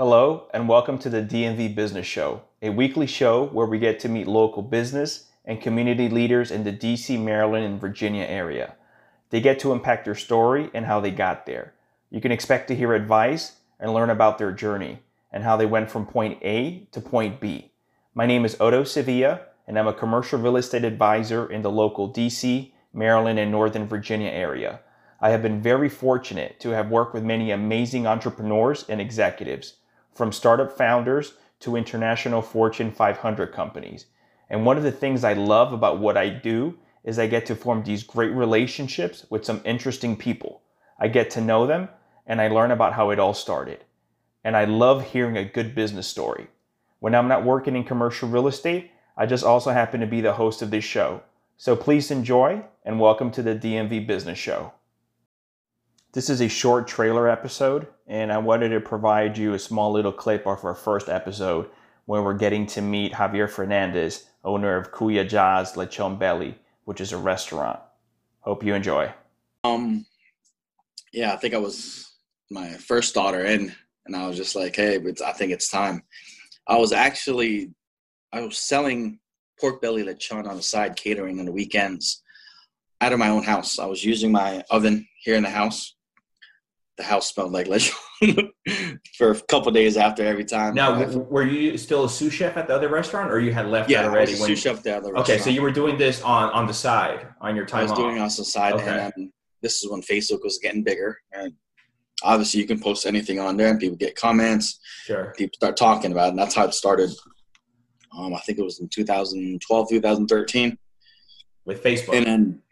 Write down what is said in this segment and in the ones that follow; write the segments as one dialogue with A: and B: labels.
A: Hello, and welcome to the DMV Business Show, a weekly show where we get to meet local business and community leaders in the DC, Maryland, and Virginia area. They get to impact their story and how they got there. You can expect to hear advice and learn about their journey and how they went from point A to point B. My name is Odo Sevilla, and I'm a commercial real estate advisor in the local DC, Maryland, and Northern Virginia area. I have been very fortunate to have worked with many amazing entrepreneurs and executives from startup founders to international Fortune 500 companies. And one of the things I love about what I do is I get to form these great relationships with some interesting people. I get to know them and I learn about how it all started. And I love hearing a good business story. When I'm not working in commercial real estate, I just also happen to be the host of this show. So please enjoy and welcome to the DMV Business Show. This is a short trailer episode, and I wanted to provide you a small little clip of our first episode where we're getting to meet Javier Fernandez, owner of Kuya Ja's Lechon Belly, which is a restaurant. Hope you enjoy.
B: Um, yeah, I think I was my first daughter in, and I was just like, hey, I think it's time. I was actually, I was selling pork belly lechon on the side, catering on the weekends out of my own house. I was using my oven here in the house the house smelled like lechon for a couple days after every time.
A: Now, were you still a sous chef at the other restaurant, or you had left
B: yeah,
A: that already?
B: Yeah, sous chef at the other
A: Okay, so you were doing this on on the side on your time.
B: I was
A: off.
B: doing it on the side, okay. and this is when Facebook was getting bigger, and obviously you can post anything on there, and people get comments.
A: Sure.
B: People start talking about it, and that's how it started. Um, I think it was in 2012, 2013.
A: With Facebook.
B: And then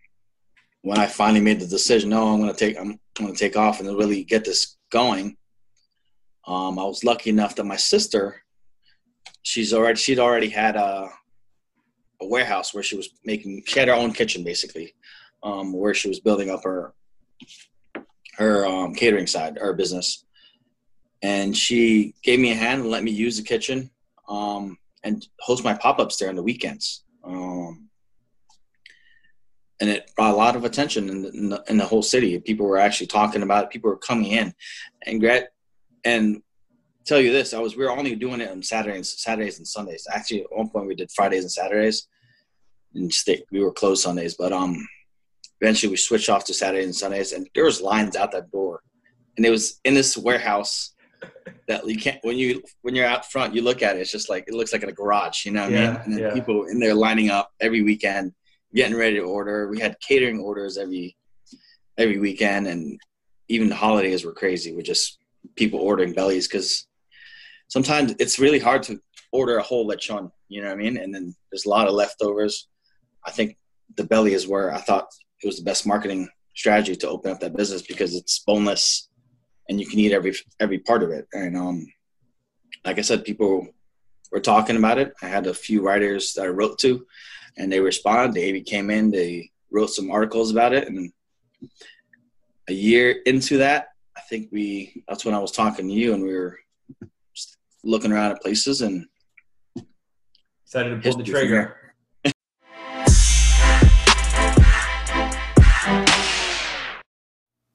B: when I finally made the decision, no, I'm going to take, I'm going to take off and really get this going. Um, I was lucky enough that my sister, she's already, she'd already had a, a warehouse where she was making, she had her own kitchen basically, um, where she was building up her, her um, catering side, her business. And she gave me a hand and let me use the kitchen um, and host my pop-ups there on the weekends. Um, and it brought a lot of attention in the, in the, in the whole city. People were actually talking about it. People were coming in, and Gret, and tell you this, I was we were only doing it on Saturdays, Saturdays and Sundays. Actually, at one point we did Fridays and Saturdays, and we were closed Sundays. But um, eventually we switched off to Saturdays and Sundays, and there was lines out that door, and it was in this warehouse that you can't when you when you're out front you look at it it's just like it looks like in a garage you know what yeah, I mean and then yeah. people in there lining up every weekend getting ready to order. We had catering orders every every weekend, and even the holidays were crazy with just people ordering bellies because sometimes it's really hard to order a whole lechon. You know what I mean? And then there's a lot of leftovers. I think the belly is where I thought it was the best marketing strategy to open up that business because it's boneless and you can eat every every part of it. And um, like I said, people were talking about it. I had a few writers that I wrote to and they responded. They came in, they wrote some articles about it, and a year into that, I think we that's when I was talking to you, and we were looking around at places and
A: decided to pull the trigger.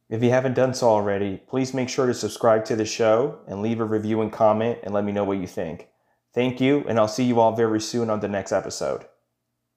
A: If you haven't done so already, please make sure to subscribe to the show and leave a review and comment and let me know what you think. Thank you, and I'll see you all very soon on the next episode.